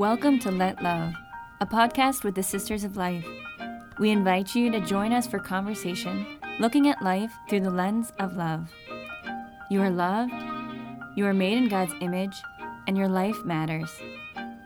Welcome to Let Love, a podcast with the Sisters of Life. We invite you to join us for conversation looking at life through the lens of love. You are loved, you are made in God's image, and your life matters.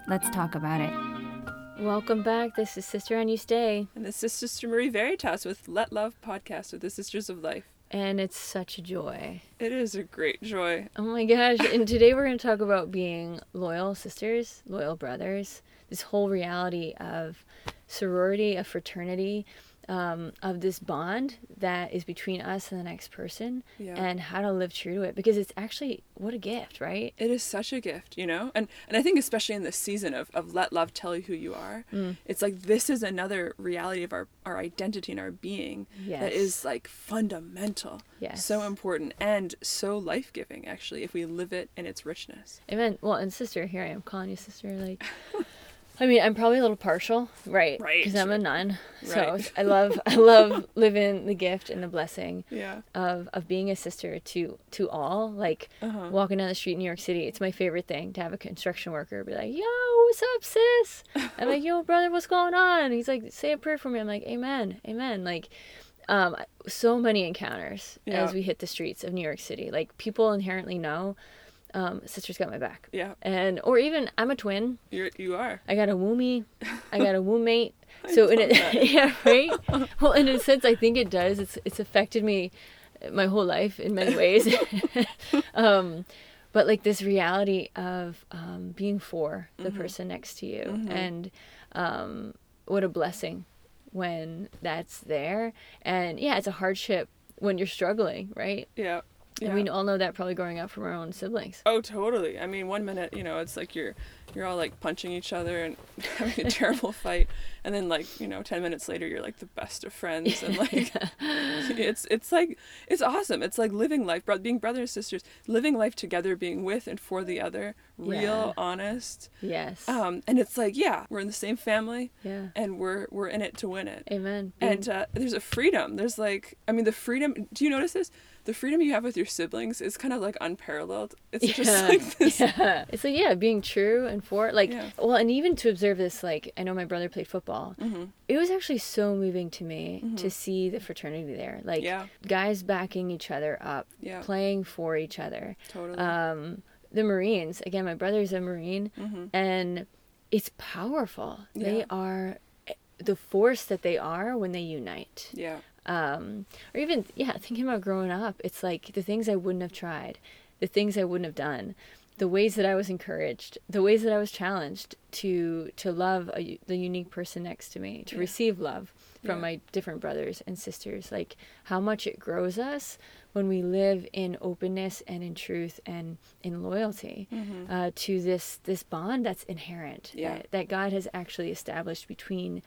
Let's talk about it. Welcome back. This is Sister On You Stay. And this is Sister Marie Veritas with Let Love Podcast with the Sisters of Life. And it's such a joy. It is a great joy. Oh my gosh. and today we're going to talk about being loyal sisters, loyal brothers, this whole reality of sorority, of fraternity, um, of this bond that is between us and the next person Yeah. and how to live true to it because it's actually what a gift right It is such a gift, you know? And and I think especially in this season of, of let love tell you who you are, Mm. it's like this is another reality of our, our identity and our being Yes. that is like fundamental. Yes. So important and so life giving actually if we live it in its richness. amen well and sister here i am calling you sister like i mean i'm probably a little partial right Right. because i'm a nun so Right. i love i love living the gift and the blessing Yeah. of of being a sister to to all like Uh-huh. walking down the street in new york city it's my favorite thing to have a construction worker be like yo what's up sis i'm like yo brother what's going on he's like say a prayer for me i'm like amen amen like um so many encounters Yeah. as we hit the streets of new york city like people inherently know um sister's got my back Yeah. and or even i'm a twin You're you are. I got a woomie, I got a woommate. So in it, yeah, right. Well, in a sense, I think it does. It's it's affected me my whole life in many ways. um, but like this reality of um, being for the Mm-hmm. person next to you, and um, what a blessing when that's there. And yeah, it's a hardship when you're struggling, right? Yeah. And we all know that probably growing up from our own siblings. Oh, totally. I mean, one minute, you know, it's like you're you're all like punching each other and having a terrible fight, and then like you know, ten minutes later, you're like the best of friends, and like it's it's like it's awesome. It's like living life, bro- being brothers and sisters, living life together, being with and for the other, real, Yeah. honest. Yes. Um, and it's like, yeah, we're in the same family, yeah. and we're we're in it to win it. Amen. And uh, there's a freedom. There's like, I mean, the freedom. Do you notice this? The freedom you have with your siblings is kind of like unparalleled. It's just like this. Yeah. It's like yeah, being true and for. Like Yeah. well, and even to observe this, like I know my brother played football. Mm-hmm. It was actually so moving to me to see the fraternity there. Like Yeah. guys backing each other up, Yeah. playing for each other. Totally. Um, the Marines again. My brother's a Marine, and it's powerful. They are the force that they are when they unite yeah. Um, or even yeah thinking about growing up it's like the things i wouldn't have tried the things i wouldn't have done the ways that i was encouraged the ways that i was challenged to to love a, the unique person next to me to Yeah. receive love from Yeah. my different brothers and sisters like how much it grows us when we live in openness and in truth and in loyalty uh, to this this bond that's inherent Mm-hmm. Yeah. that, that god has actually established between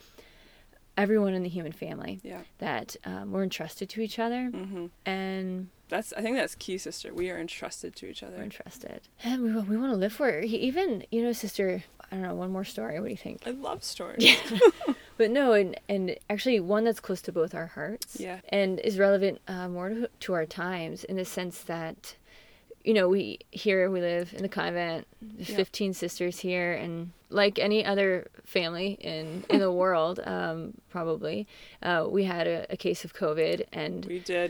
everyone in the human family Yeah. that um, we're entrusted to each other Mm-hmm. and That's. I think that's key, sister. We are entrusted to each we're other. entrusted and we, we want to live for it He- even you know sister i don't know one more story what do you think I love stories. but no and and actually one that's close to both our hearts Yeah. and is relevant uh, more to, to our times in the sense that you know we here we live in the convent there's Yeah. 15 sisters here and like any other family in in the world um, probably uh, we had a, a case of covid and We did.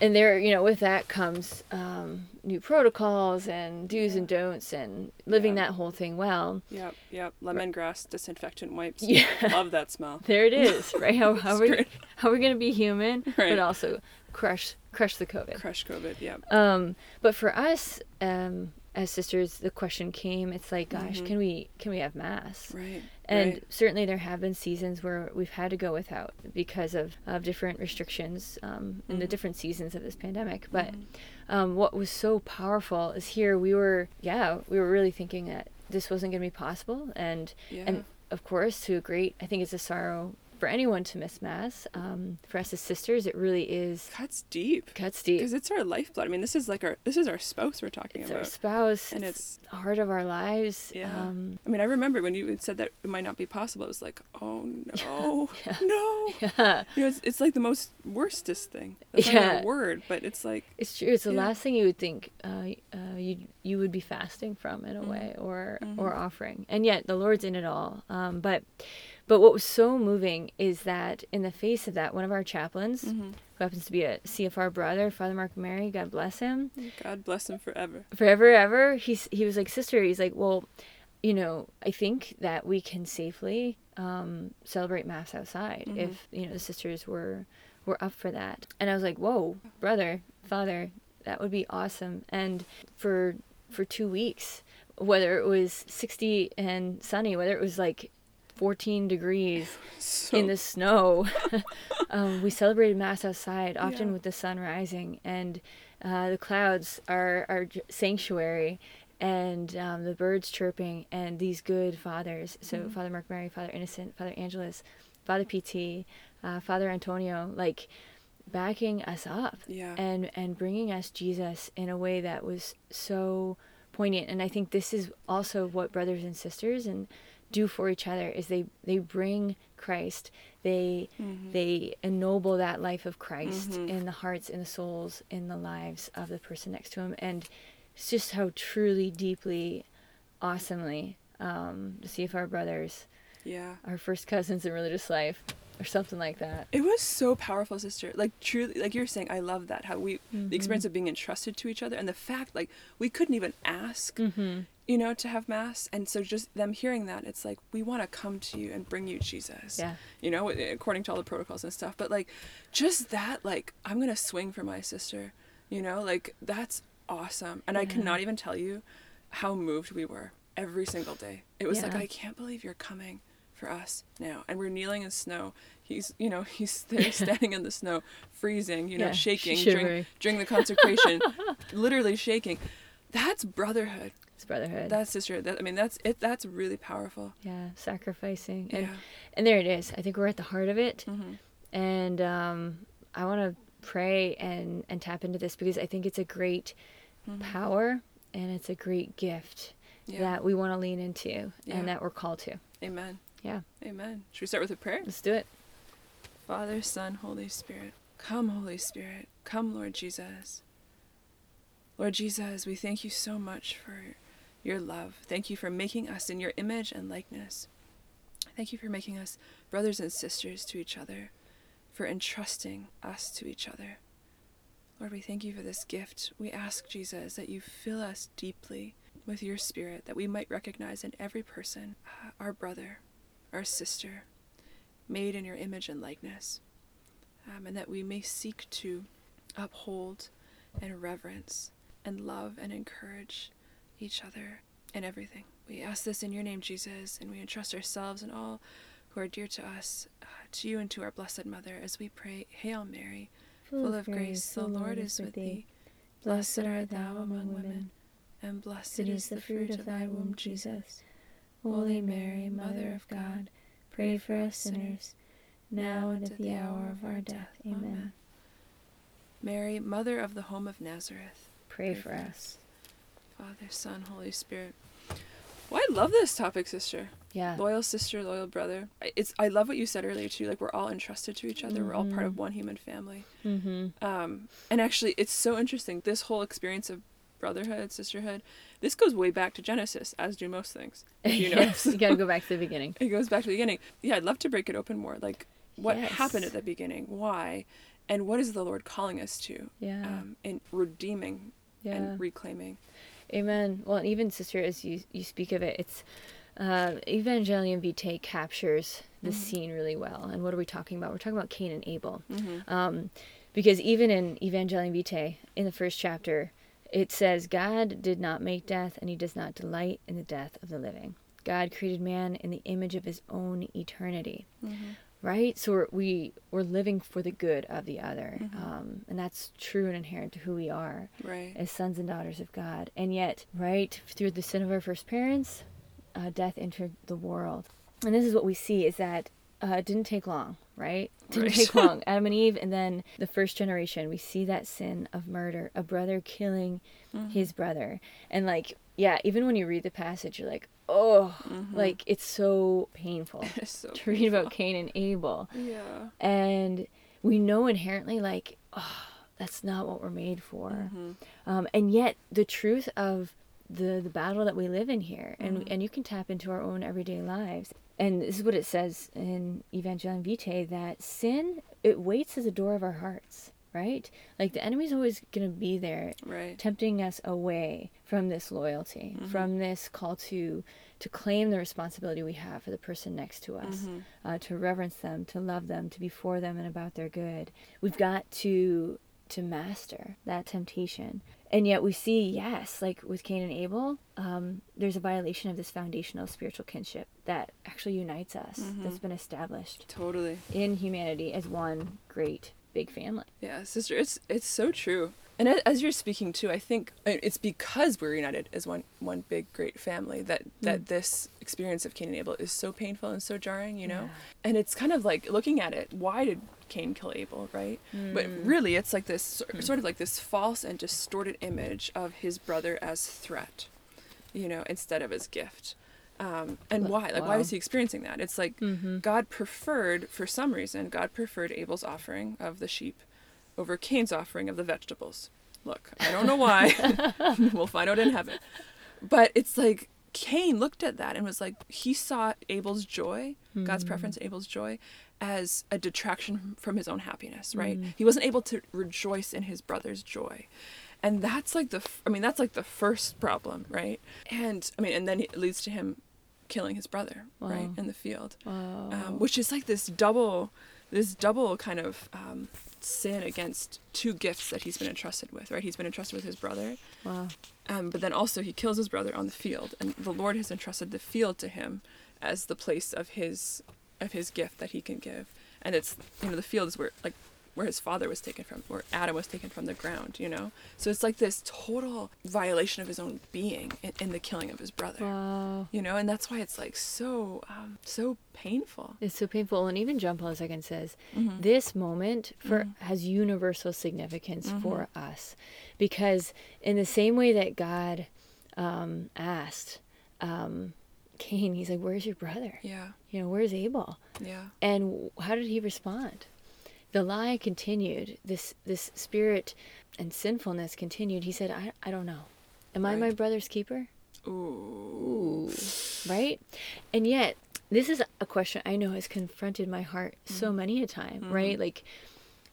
and there you know with that comes um, new protocols and do's and don'ts and living Yeah. that whole thing well Yep. Yep. Lemongrass disinfectant wipes. Yeah. Love that smell. there it is right how, how, we, how we're gonna be human Right. but also crush crush the covid Crush COVID. Yep. um, but for us um, as sisters the question came it's like gosh Mhm. can we can we have mass Right. and right. certainly there have been seasons where we've had to go without because of, of different restrictions um, in the Mhm. different seasons of this pandemic. But Mhm. um, what was so powerful is here we were, yeah, we were really thinking that this wasn't going to be possible. And, Yeah. and of course, to a great, I think it's a sorrow for anyone to miss mass. Um, for us as sisters, it really is cuts deep. Cuts deep because it's our lifeblood. I mean, this is like our this is our spouse we're talking it's about. Our spouse, and it's, it's, the heart of our lives. Yeah. Um, I mean, I remember when you said that it might not be possible. It was like, oh no, yeah. no. Yeah. You know, it's, it's like the most worstest thing. That's yeah. not a word, but it's like it's true. It's the yeah. last thing you would think uh, uh, you you would be fasting from in a mm-hmm. way, or mm-hmm. or offering, and yet the Lord's in it all. Um, but but what was so moving is that in the face of that, one of our chaplains, mm-hmm. who happens to be a CFR brother, Father Mark Mary, God bless him. God bless him forever. Forever, ever. He's he was like, sister. He's like, well, you know, I think that we can safely um, celebrate mass outside mm-hmm. if you know the sisters were were up for that. And I was like, whoa, brother, father, that would be awesome. And for for two weeks, whether it was 60 and sunny, whether it was like 14 degrees so... in the snow. um, we celebrated Mass outside, often yeah. with the sun rising, and uh, the clouds are our sanctuary, and um, the birds chirping, and these good fathers. So, mm-hmm. Father Mark Mary, Father Innocent, Father Angelus, Father PT, uh, Father Antonio, like backing us up yeah. and and bringing us Jesus in a way that was so poignant and I think this is also what brothers and sisters and do for each other is they they bring Christ. They mm-hmm. they ennoble that life of Christ mm-hmm. in the hearts, in the souls, in the lives of the person next to him, and it's just how truly, deeply, awesomely um, to see if our brothers, yeah, our first cousins in religious life, or something like that. It was so powerful, sister. Like truly, like you're saying, I love that how we mm-hmm. the experience of being entrusted to each other, and the fact like we couldn't even ask, mm-hmm you know, to have mass. And so just them hearing that, it's like, we want to come to you and bring you Jesus. Yeah. You know, according to all the protocols and stuff. But like, just that, like, I'm going to swing for my sister, you know, like, that's awesome. And yeah. I cannot even tell you how moved we were every single day. It was yeah. like, I can't believe you're coming for us now. And we're kneeling in snow. He's, you know, he's there standing in the snow, freezing, you know, yeah, shaking during, during the consecration, literally shaking. That's brotherhood. It's brotherhood. That's sisterhood. That, I mean, that's it. That's really powerful. Yeah, sacrificing, and yeah. and there it is. I think we're at the heart of it, mm-hmm. and um, I want to pray and and tap into this because I think it's a great mm-hmm. power and it's a great gift yeah. that we want to lean into yeah. and that we're called to. Amen. Yeah. Amen. Should we start with a prayer? Let's do it. Father, Son, Holy Spirit, come, Holy Spirit, come, Lord Jesus. Lord Jesus, we thank you so much for your love. Thank you for making us in your image and likeness. Thank you for making us brothers and sisters to each other, for entrusting us to each other. Lord, we thank you for this gift. We ask, Jesus, that you fill us deeply with your spirit, that we might recognize in every person uh, our brother, our sister, made in your image and likeness, um, and that we may seek to uphold and reverence and love and encourage each other and everything. We ask this in your name, Jesus, and we entrust ourselves and all who are dear to us uh, to you and to our Blessed Mother as we pray, Hail Mary, full, full of grace, the Lord is with thee. Blessed art thou among women, and blessed is the fruit of thy womb, Jesus. Holy Mary, Mother of God, pray for us sinners, now and at the hour of our death. Amen. Mary, Mother of the Home of Nazareth, pray, pray for us. Father, Son, Holy Spirit. Well, I love this topic, sister. Yeah. Loyal sister, loyal brother. It's I love what you said earlier too. Like we're all entrusted to each other. Mm-hmm. We're all part of mm-hmm. one human family. Mm-hmm. Um, and actually, it's so interesting. This whole experience of brotherhood, sisterhood, this goes way back to Genesis, as do most things. You know, yes, you gotta go back to the beginning. It goes back to the beginning. Yeah, I'd love to break it open more. Like, what yes. happened at the beginning? Why? And what is the Lord calling us to? Yeah. Um, in redeeming yeah. and reclaiming. Amen. Well, and even sister, as you you speak of it, it's uh, Evangelium Vitae captures the mm-hmm. scene really well. And what are we talking about? We're talking about Cain and Abel, mm-hmm. um, because even in Evangelium Vitae, in the first chapter, it says God did not make death, and He does not delight in the death of the living. God created man in the image of His own eternity. Mm-hmm right so we're, we we're living for the good of the other mm-hmm. um, and that's true and inherent to who we are right. as sons and daughters of god and yet right through the sin of our first parents uh, death entered the world and this is what we see is that uh, it didn't take long, right? Didn't Right. take long. Adam and Eve, and then the first generation, we see that sin of murder, a brother killing Mm-hmm. his brother, and like, yeah, even when you read the passage, you're like, oh, like it's so painful so to read about Cain and Abel, yeah. and we know inherently, like, oh, that's not what we're made for, Mm-hmm. um, and yet the truth of the the battle that we live in here, and Mm-hmm. and you can tap into our own everyday lives. And this is what it says in Evangelium Vitae that sin it waits at the door of our hearts, right? Like the enemy's always gonna be there, Right. tempting us away from this loyalty, from this call to to claim the responsibility we have for the person next to us, uh, to reverence them, to love them, to be for them and about their good. We've got to to master that temptation. And yet we see, yes, like with Cain and Abel, um, there's a violation of this foundational spiritual kinship that actually unites us, that's been established Totally. in humanity as one great big family. Yeah, sister, it's it's so true. And as you're speaking too, I think uh, it's because we're united as one one big great family that mm. that this experience of Cain and Abel is so painful and so jarring, you know. Yeah. And it's kind of like looking at it. Why did Cain kill Abel, right? But mm. really, it's like this sor- mm. sort of like this false and distorted image of his brother as threat, you know, instead of as gift. Um, and why? Like, why was he experiencing that? It's like mm-hmm. God preferred, for some reason, God preferred Abel's offering of the sheep over Cain's offering of the vegetables. Look, I don't know why. we'll find out in heaven. But it's like Cain looked at that and was like, he saw Abel's joy, God's hmm. preference, Abel's joy, as a detraction from his own happiness, right? Hmm. He wasn't able to rejoice in his brother's joy. And that's like the, i mean, that's like the first problem, right? And I mean, and then it leads to him killing his brother, right, in the field Wow. um, which is like this double this double kind of um, sin against two gifts that he's been entrusted with right he's been entrusted with his brother wow. um, but then also he kills his brother on the field and the lord has entrusted the field to him as the place of his of his gift that he can give and it's you know the field is where like where his father was taken from where adam was taken from the ground you know so it's like this total violation of his own being in, in the killing of his brother Wow. you know and that's why it's like so um, so painful It's so painful. And even John Paul II says Mm-hmm. this moment for has universal significance Mm-hmm. for us. Because in the same way that God um, asked um, Cain, he's like, Where's your brother? yeah You know, where's Abel? yeah And how did he respond? The lie continued. This this spirit and sinfulness continued. He said, I, I don't know. Am I my brother's keeper? Ooh. right? And yet, this is a question I know has confronted my heart so Mm-hmm. many a time, right? Like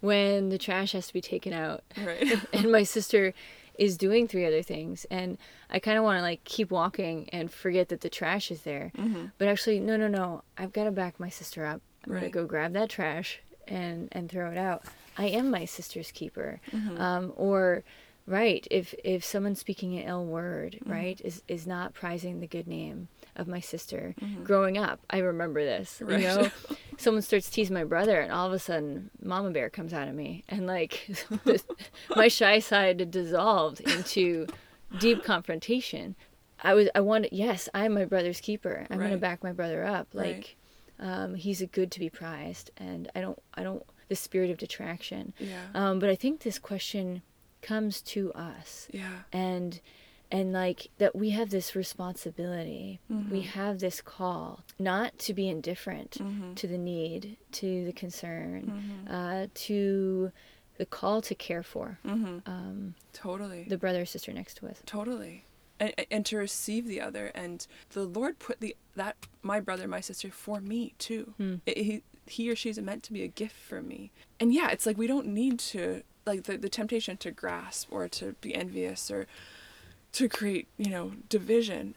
when the trash has to be taken out Right. and my sister is doing three other things and I kind of want to like keep walking and forget that the trash is there. Mm-hmm. But actually, no, no, no. I've got to back my sister up. I'm gonna go grab that trash and and throw it out. I am my sister's keeper. Mm-hmm. Um, or right, if if someone's speaking an ill word, Mm-hmm. right, is is not prizing the good name of my sister. Growing up, I remember this. Mm-hmm. Right. You know, someone starts teasing my brother, and all of a sudden, Mama Bear comes out of me, and like this, my shy side dissolved into deep confrontation. I was I wanted yes, I'm my brother's keeper. I'm gonna back my brother up. Right. Um, he's a good to be prized, and I don't I don't the spirit of detraction. Yeah. Um, but I think this question comes to us yeah. and and like that we have this responsibility we have this call not to be indifferent to the need to the concern uh, to the call to care for um, Totally. the brother or sister next to us totally. And, and to receive the other and the lord put the that my brother my sister for me too. Hmm. It- he, he or she is meant to be a gift for me. And yeah it's like we don't need to like the, the temptation to grasp or to be envious or to create you know division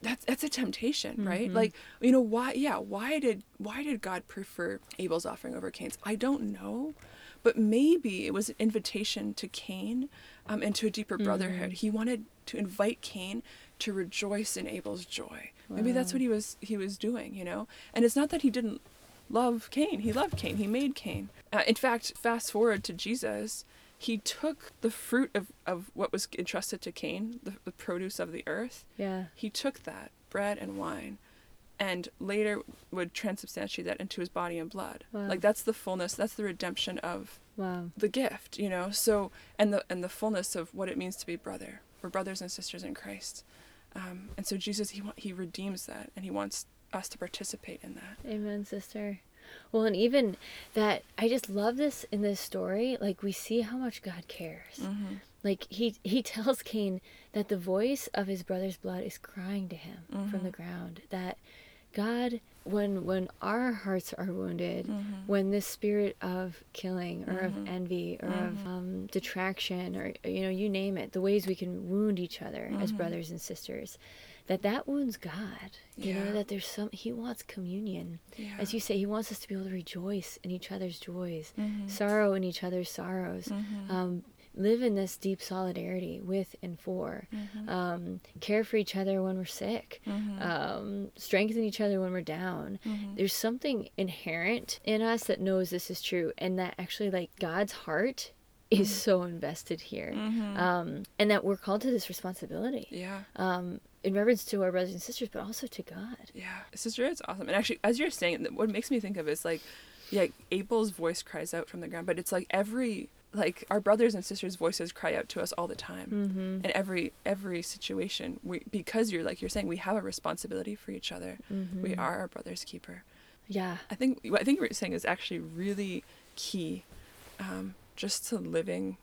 that's that's a temptation right? Mm-hmm. Like you know why yeah why did why did god prefer abel's offering over cain's? I don't know but maybe it was an invitation to cain um, and to a deeper brotherhood. Mm-hmm. He wanted to invite cain to rejoice in abel's joy maybe that's what he was he was doing you know and it's not that he didn't love cain he loved cain he made cain uh, in fact fast forward to jesus he took the fruit of, of what was entrusted to cain the, the produce of the earth yeah he took that bread and wine and later would transubstantiate that into his body and blood. Wow. Like that's the fullness, that's the redemption of Wow. the gift, you know. So and the and the fullness of what it means to be brother. We're brothers and sisters in Christ. Um, and so Jesus he he redeems that and he wants us to participate in that. Amen, sister. Well, and even that, I just love this in this story. Like we see how much God cares. Mm-hmm. Like he he tells Cain that the voice of his brother's blood is crying to him from the ground. That God, when when our hearts are wounded, when this spirit of killing or of envy or of um, detraction or you know you name it, the ways we can wound each other as brothers and sisters, that that wounds God. You Yeah. know that there's some He wants communion. Yeah. As you say, He wants us to be able to rejoice in each other's joys, Mm-hmm. sorrow in each other's sorrows. Um, live in this deep solidarity with and for, Mm-hmm. um, care for each other when we're sick, um, strengthen each other when we're down. Mm-hmm. There's something inherent in us that knows this is true, and that actually, like, God's heart is Mm-hmm. so invested here, um, and that we're called to this responsibility Yeah. um, in reverence to our brothers and sisters, but also to God. Yeah, sister, it's awesome. And actually, as you're saying, what makes me think of is like, yeah, Abel's voice cries out from the ground, but it's like every like our brothers and sisters' voices cry out to us all the time Mm-hmm. in every every situation. We because you're like you're saying we have a responsibility for each other. Mm-hmm. We are our brother's keeper. Yeah. I think what I think what you're saying is actually really key, um, just to living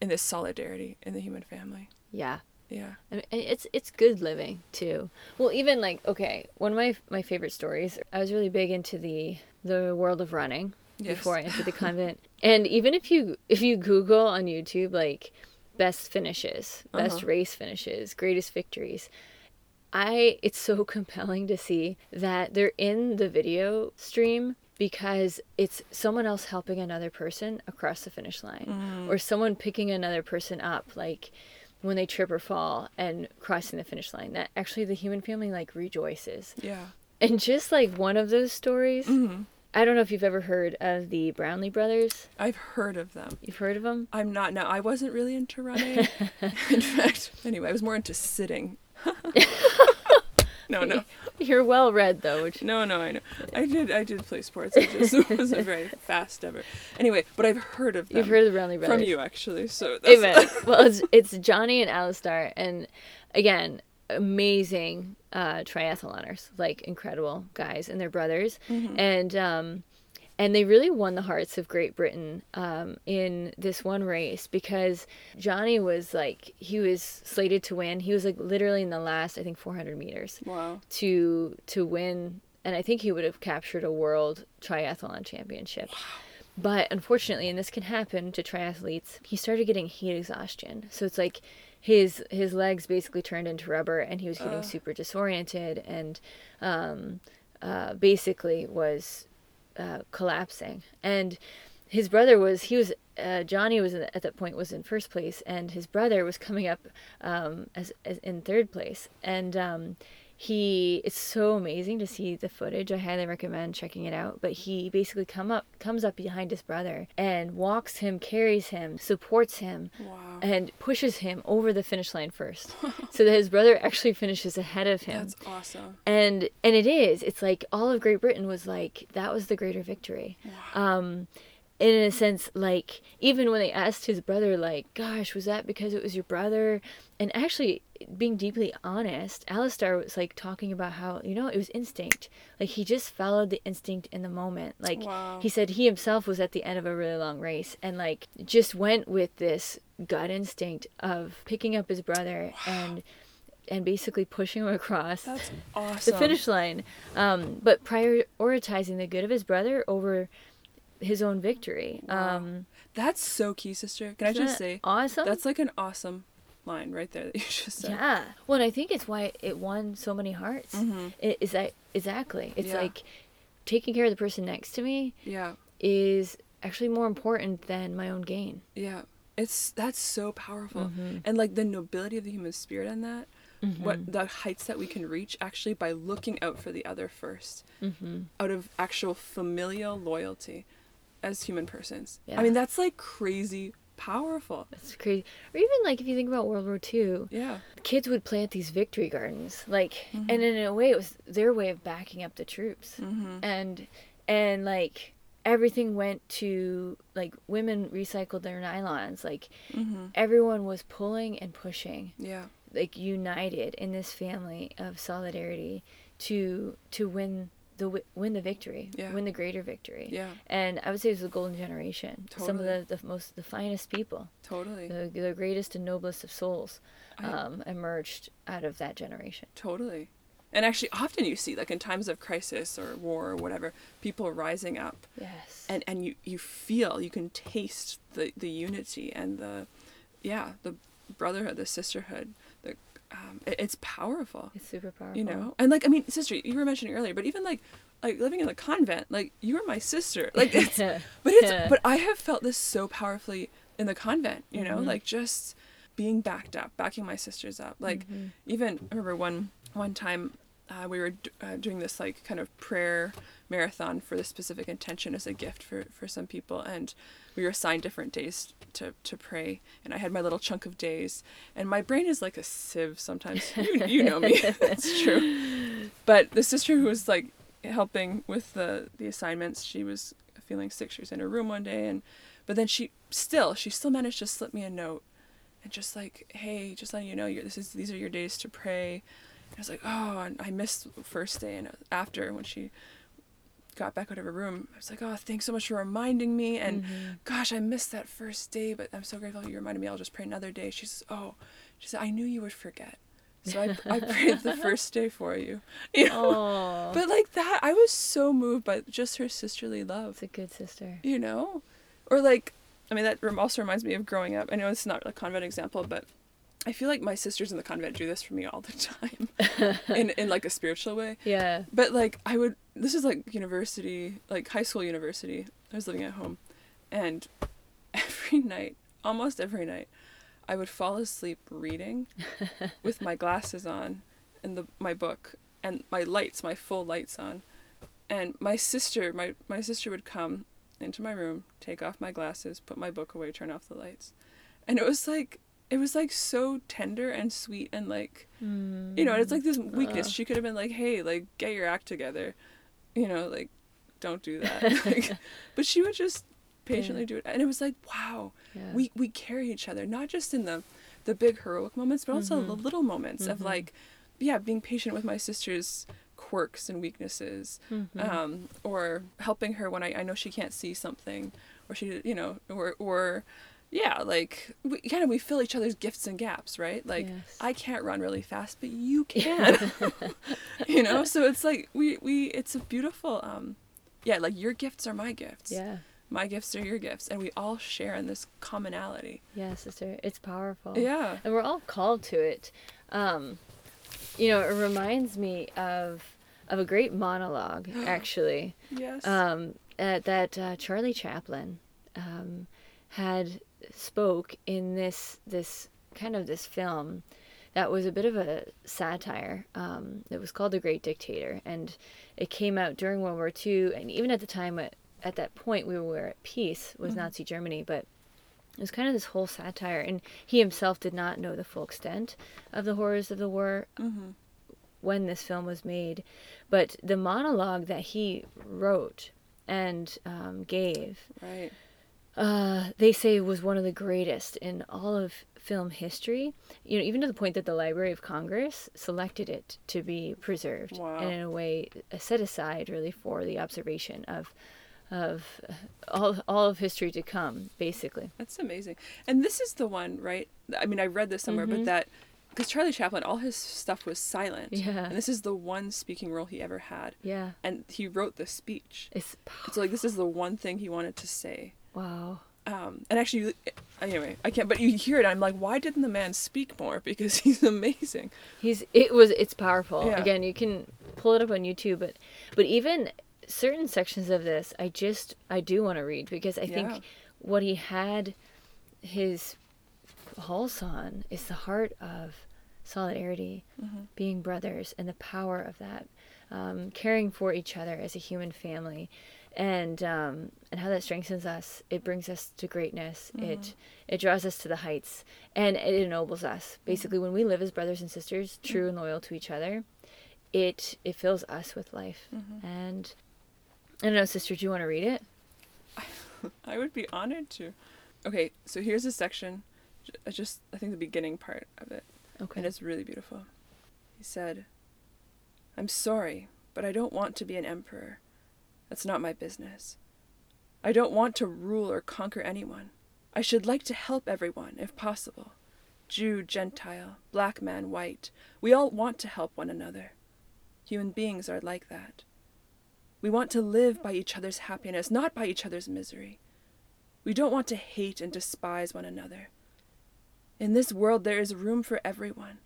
in this solidarity in the human family. Yeah. Yeah. And and it's it's good living too. Well, even like okay, one of my my favorite stories. I was really big into the the world of running Yes. before I entered the convent. And even if you if you Google on YouTube like best finishes, best Uh-huh. race finishes, greatest victories, I it's so compelling to see that they're in the video stream because it's someone else helping another person across the finish line or someone picking another person up like when they trip or fall and crossing the finish line that actually the human family like rejoices Yeah. and just like one of those stories Mm-hmm. I don't know if you've ever heard of the brownlee brothers I've heard of them. you've heard of them I'm not now. I wasn't really into running. In fact, anyway, I was more into sitting. no, no, you're well read though which no, no. I know. I did. I did play sports. I just wasn't very fast ever. Anyway, but I've heard of them. you've heard of the brownlee brothers from you actually. So that's, Amen. well, it's, it's Jonny and Alistair, and again, amazing uh, triathloners, like incredible guys, and their brothers, and um, and they really won the hearts of Great Britain um, in this one race because Jonny was like he was slated to win. He was like literally in the last, I think, 400 meters wow. to to win, and I think he would have captured a world triathlon championship. But unfortunately, and this can happen to triathletes, he started getting heat exhaustion. So it's like his his legs basically turned into rubber, and he was getting super disoriented, and um, uh, basically was uh, collapsing. And his brother was he was uh, Jonny was in, at that point was in first place, and his brother was coming up um, as, as in third place. And um, he it's so amazing to see the footage. I highly recommend checking it out. But he basically come up comes up behind his brother and walks him, carries him, supports him, Wow. and pushes him over the finish line first, so that his brother actually finishes ahead of him That's awesome. and and it is it's like all of great britain was like that was the greater victory um in a sense like even when they asked his brother like gosh was that because it was your brother and actually being deeply honest Alistair was like talking about how you know it was instinct like he just followed the instinct in the moment like Wow. he said he himself was at the end of a really long race and like just went with this gut instinct of picking up his brother and and basically pushing him across That's awesome. the finish line, um, but prioritizing the good of his brother over his own victory. Wow. Um, That's so key, sister. Can I just say awesome? that's like an awesome line right there that you just said. yeah. Well, and I think it's why it won so many hearts. Mhm. It, is that exactly? It's Yeah. like taking care of the person next to me Yeah. is actually more important than my own gain. Yeah. It's that's so powerful. Mm-hmm. And like the nobility of the human spirit in that, what the heights that we can reach actually by looking out for the other 1st Mm-hmm. out of actual familial loyalty as human persons. Yeah. I mean, that's like crazy powerful. It's crazy. Or even like if you think about World War II, Yeah. kids would plant these victory gardens, like, Mm-hmm. and in a way, it was their way of backing up the troops, Mm-hmm. and and like everything went to like women recycled their nylons, like Mm-hmm. everyone was pulling and pushing, Yeah. like united in this family of solidarity to to win the win the victory, Yeah. win the greater victory. Yeah. And I would say it was the golden generation. Some of the, the most the finest people, Totally. the, the greatest and noblest of souls, I- um, emerged out of that generation. Totally. And actually, often you see, like in times of crisis or war or whatever, people rising up, Yes. and and you you feel, you can taste the the unity and the, yeah, the brotherhood, the sisterhood. Um, it- it's powerful, it's super powerful. you know. And like, I mean, sister, you were mentioning earlier, but even like, like living in the convent, like you were my sister, like it's, but it's, but I have felt this so powerfully in the convent, you know, Mhm. like just being backed up, backing my sisters up. Like Mhm. even I remember one one time uh, we were d- uh, doing this like kind of prayer marathon for this specific intention as a gift for for some people, and we were assigned different days to to pray, and I had my little chunk of days, and my brain is like a sieve sometimes. You you know me, it's true. But the sister who was like helping with the the assignments, she was feeling sick. She was in her room one day, and but then she still she still managed to slip me a note and just like hey just letting you know you're, this is these are your days to pray and i was like oh and i missed the first day and after when she got back out of her room i was like oh thanks so much for reminding me. And Mhm. gosh i missed that first day but i'm so grateful you reminded me. I'll just pray another day. She says oh she said i knew you would forget. So i, I prayed the first day for you. You know? Oh, but like that i was so moved by just her sisterly love. It's a good sister. you know? Or like i mean that also reminds me of growing up. I know it's not a convent example but i feel like my sisters in the convent do this for me all the time. In, in like a spiritual way. Yeah. but like i would this is like university like high school university. I was living at home. And every night almost every night i would fall asleep reading with my glasses on and the my book and my lights my full lights on. And my sister my my sister would come into my room take off my glasses put my book away turn off the lights. And it was like it was like so tender and sweet and like you know, it's like this weakness. Uh. She could have been like, "Hey, like, get your act together," you know, like, don't do that. like, but she would just patiently Yeah. do it, and it was like, wow, Yeah. we we carry each other, not just in the the big heroic moments, but also the Mhm. little moments of Mhm. like, yeah, being patient with my sister's quirks and weaknesses, Mhm. um, or helping her when I, I know she can't see something, or she, you know, or or yeah, like we kind of we fill each other's gifts and gaps, right? Like Yes. I can't run really fast, but you can. you know, so it's like we we it's a beautiful um yeah, like your gifts are my gifts. yeah. My gifts are your gifts and we all share in this commonality. Yeah, sister. It's powerful. Yeah. and we're all called to it. Um, you know, it reminds me of of a great monologue, actually, Yes. um, uh, that uh, Charlie Chaplin um, had spoke in this this kind of this film that was a bit of a satire. Um, it was called The Great Dictator, and it came out during World War II. And even at the time, at, at that point, we were at peace with Nazi Germany, but it was kind of this whole satire. And he himself did not know the full extent of the horrors of the war mm-hmm. when this film was made. But the monologue that he wrote and um, gave Right. Uh, they say was one of the greatest in all of film history. You know, even to the point that the Library of Congress selected it to be preserved Wow. and in a way uh, set aside really for the observation of of uh, all all of history to come, basically. That's amazing. And this is the one, right? I mean, I read this somewhere, Mhm. but that because Charlie Chaplin, all his stuff was silent. Yeah. And this is the one speaking role he ever had. Yeah, And he wrote the speech. it's So like this is the one thing he wanted to say. Wow. Um, and actually, anyway, I can't. But you hear it. I'm like, why didn't the man speak more? Because he's amazing. He's it was it's powerful. Yeah. Again, you can pull it up on YouTube, but but even certain sections of this, I just I do want to read because I Yeah. think what he had his pulse on is the heart of solidarity, Mm-hmm. being brothers, and the power of that, um, caring for each other as a human family, and um, and how that strengthens us. It brings us to greatness. Mm-hmm. It it draws us to the heights, and it ennobles us. Basically, when we live as brothers and sisters, true and loyal to each other, it it fills us with life. Mm-hmm. And I don't know, sister, do you want to read it? I would be honored to. Okay, so here's a section, just I think the beginning part of it, Okay. and it's really beautiful. He said, "I'm sorry, but I don't want to be an emperor. That's not my business. I don't want to rule or conquer anyone. I should like to help everyone if possible. Jew, Gentile, black man, white. We all want to help one another. Human beings are like that. We want to live by each other's happiness, not by each other's misery. We don't want to hate and despise one another. In this world, there is room for everyone,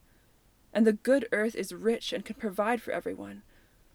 and the good earth is rich and can provide for everyone.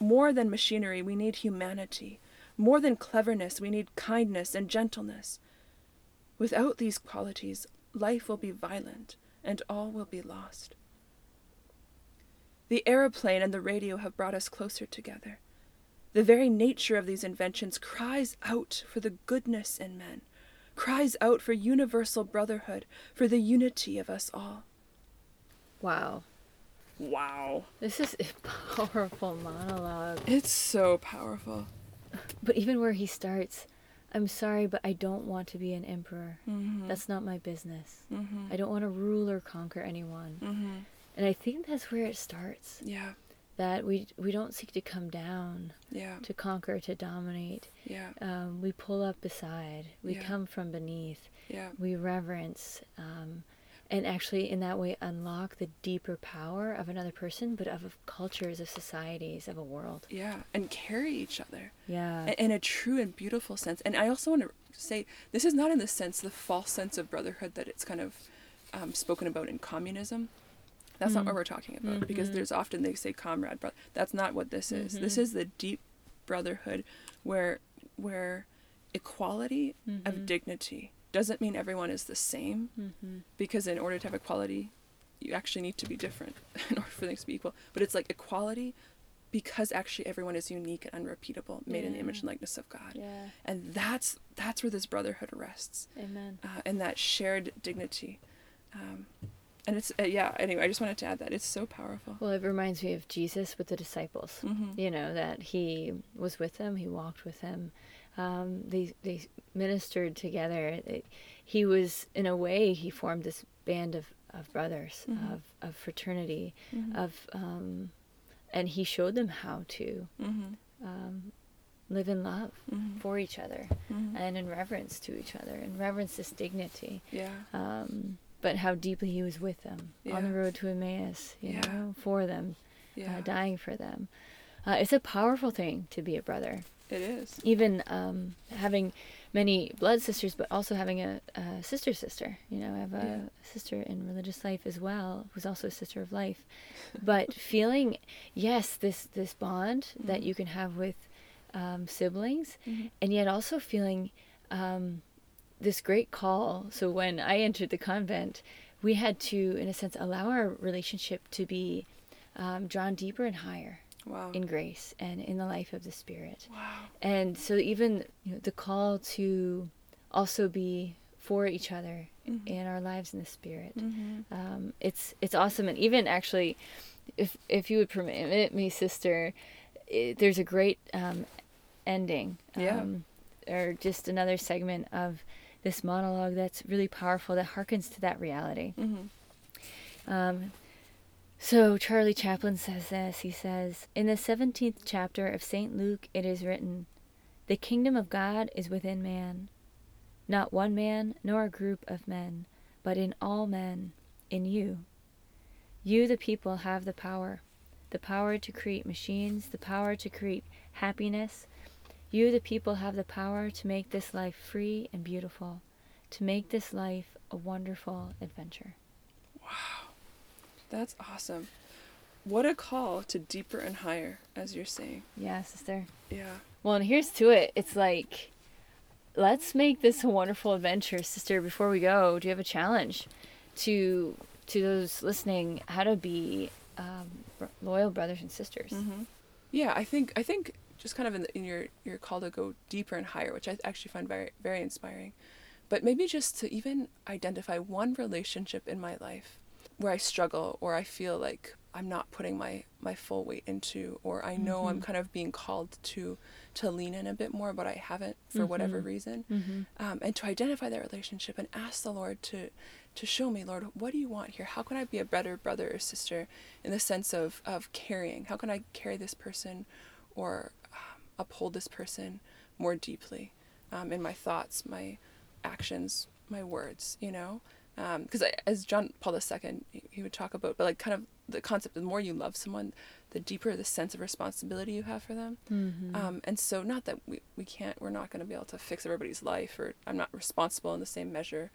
more than machinery, we need humanity. More than cleverness, we need kindness and gentleness. Without these qualities, life will be violent and all will be lost. The aeroplane and the radio have brought us closer together. The very nature of these inventions cries out for the goodness in men, cries out for universal brotherhood, for the unity of us all. wow. Wow. This is a powerful monologue. It's so powerful. But even where he starts, I'm sorry, but I don't want to be an emperor. Mm-hmm. That's not my business. Mm-hmm. I don't want to rule or conquer anyone. Mm-hmm. And I think that's where it starts. Yeah. That we we don't seek to come down, Yeah. to conquer, to dominate. Yeah. Um, we pull up beside. We Yeah. come from beneath. Yeah. We reverence. Um, and actually, in that way, unlock the deeper power of another person, but of, of cultures, of societies, of a world. Yeah. And carry each other Yeah. i- in a true and beautiful sense. And I also want to say this is not in the sense, the false sense of brotherhood that it's kind of um, spoken about in communism. That's not what we're talking about because Mhm. there's often they say comrade brother. That's not what this is. This Mhm. is the deep brotherhood where where equality of dignity doesn't mean everyone is the same mm-hmm. because in order to have equality you actually need to be different in order for things to be equal but it's like equality because actually everyone is unique and unrepeatable made in the image and likeness of god Yeah. and that's that's where this brotherhood rests Amen. uh, and that shared dignity um, and it's uh, yeah anyway i just wanted to add that it's so powerful Well, it reminds me of Jesus with the disciples. mm-hmm. You know that he was with them, he walked with them. Um, they they ministered together. It- he was in a way he formed this band of, of brothers Mhm. of of fraternity Mm-hmm. of um, and he showed them how to Mm-hmm. um, live in love Mm-hmm. for each other Mm-hmm. and in reverence to each other and reverence this dignity. yeah Um, but how deeply he was with them on the road to Emmaus, you Yeah. know, for them, yeah uh, dying for them. Uh, it's a powerful thing to be a brother. It is Even um, having many blood sisters, but also having a, a sister sister. You know, I have a Yeah. sister in religious life as well, who's also a sister of life. But feeling, yes, this this bond that Mhm. you can have with um, siblings, mm-hmm. and yet also feeling um, this great call. So when I entered the convent, we had to, in a sense, allow our relationship to be um, drawn deeper and higher wow in grace and in the life of the Spirit. wow And so even you know, the call to also be for each other Mhm. in our lives in the Spirit. mm-hmm. Um, it's it's awesome, and even actually, if if you would permit me, sister, it, there's a great um, ending, Yeah. um, or just another segment of this monologue that's really powerful that harkens to that reality. Mm-hmm. Um, so Charlie Chaplin says this. He says, In the 17th chapter of St. Luke, it is written, The kingdom of God is within man. Not one man, nor a group of men, but in all men, in you. You, the people, have the power the power to create machines, the power to create happiness. You, the people, have the power to make this life free and beautiful, to make this life a wonderful adventure. That's awesome. What a call to deeper and higher, as you're saying. Yeah, sister. Yeah. Well, and here's to it. It's like, let's make this a wonderful adventure, sister. Before we go, do you have a challenge to to those listening how to be um, loyal brothers and sisters? Mm-hmm. Yeah, I think I think just kind of in, the, in your your call to go deeper and higher, which I actually find very very inspiring. But maybe just to even identify one relationship in my life where I struggle or I feel like I'm not putting my my full weight into or I know I'm Mhm. kind of being called to to lean in a bit more but I haven't for whatever Mhm. reason Mm-hmm. um, and to identify that relationship and ask the Lord to to show me, Lord, what do you want here? How can I be a better brother or sister in the sense of of carrying? How can I carry this person or um, uphold this person more deeply um, in my thoughts, my actions, my words? You know, because I as John Paul II, he- he would talk about, but like kind of the concept: the more you love someone, the deeper the sense of responsibility you have for them. Mm-hmm. Um, and so, not that we, we can't, we're not going to be able to fix everybody's life, or I'm not responsible in the same measure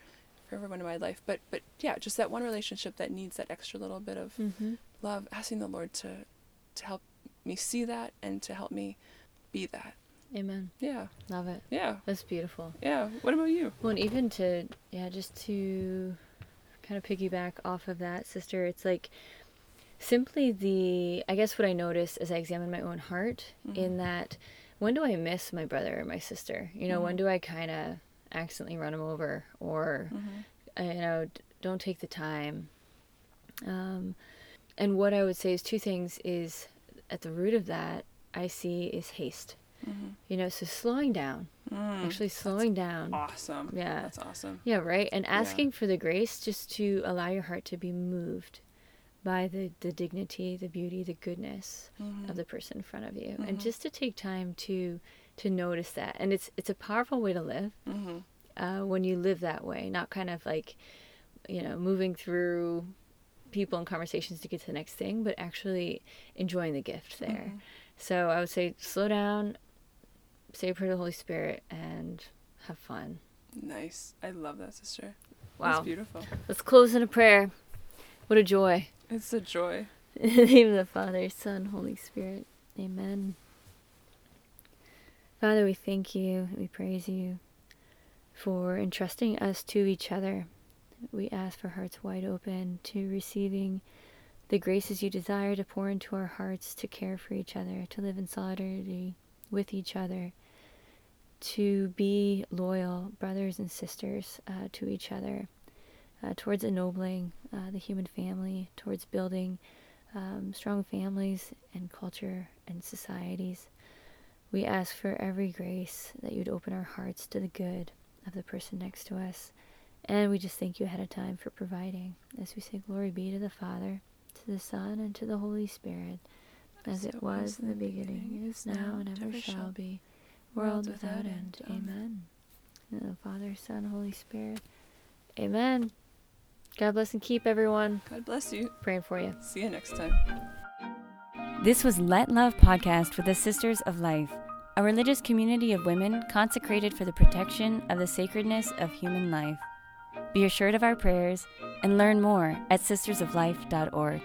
for everyone in my life. But, but yeah, just that one relationship that needs that extra little bit of mm-hmm. love, asking the Lord to, to help me see that and to help me be that. Amen. Yeah, Love it. yeah, That's beautiful. yeah. What about you? Well, and even to yeah, just to kind of piggyback off of that, sister, it's like simply the I guess what I notice as I examine my own heart Mhm. in that when do I miss my brother or my sister? You know, when Mhm. do I kind of accidentally run them over or Mm-hmm. you know don't take the time? Um, and what I would say is two things is at the root of that I see is haste. Mm-hmm. You know, so slowing down, Mm, actually slowing down. awesome. Yeah. That's awesome. Yeah, right. And asking for the grace just to allow your heart to be moved by the, the dignity, the beauty, the goodness Mhm. of the person in front of you. Mhm. And just to take time to to notice that. And it's it's a powerful way to live Mhm. uh, when you live that way, not kind of like, you know, moving through people and conversations to get to the next thing, but actually enjoying the gift there. Mhm. So I would say slow down, say a prayer to the Holy Spirit, and have fun. Nice. I love that, sister. Wow. That's beautiful. Let's close in a prayer. What a joy. It's a joy. In the name of the Father, Son, Holy Spirit. Amen. Father, we thank you and we praise you for entrusting us to each other. We ask for hearts wide open to receiving the graces you desire to pour into our hearts to care for each other, to live in solidarity with each other, to be loyal brothers and sisters uh, to each other, uh, towards ennobling uh, the human family, towards building um, strong families and culture and societies. We ask for every grace that you'd open our hearts to the good of the person next to us. And we just thank you ahead of time for providing. As we say, Glory be to the Father, to the Son, and to the Holy Spirit, as it was in the beginning, is now, and ever shall be, world without end. Amen. In the Father, Son, Holy Spirit. Amen. God bless and keep everyone. God bless you. Praying for you. See you next time. This was Let Love podcast with the Sisters of Life, a religious community of women consecrated for the protection of the sacredness of human life. Be assured of our prayers and learn more at sistersoflife.org.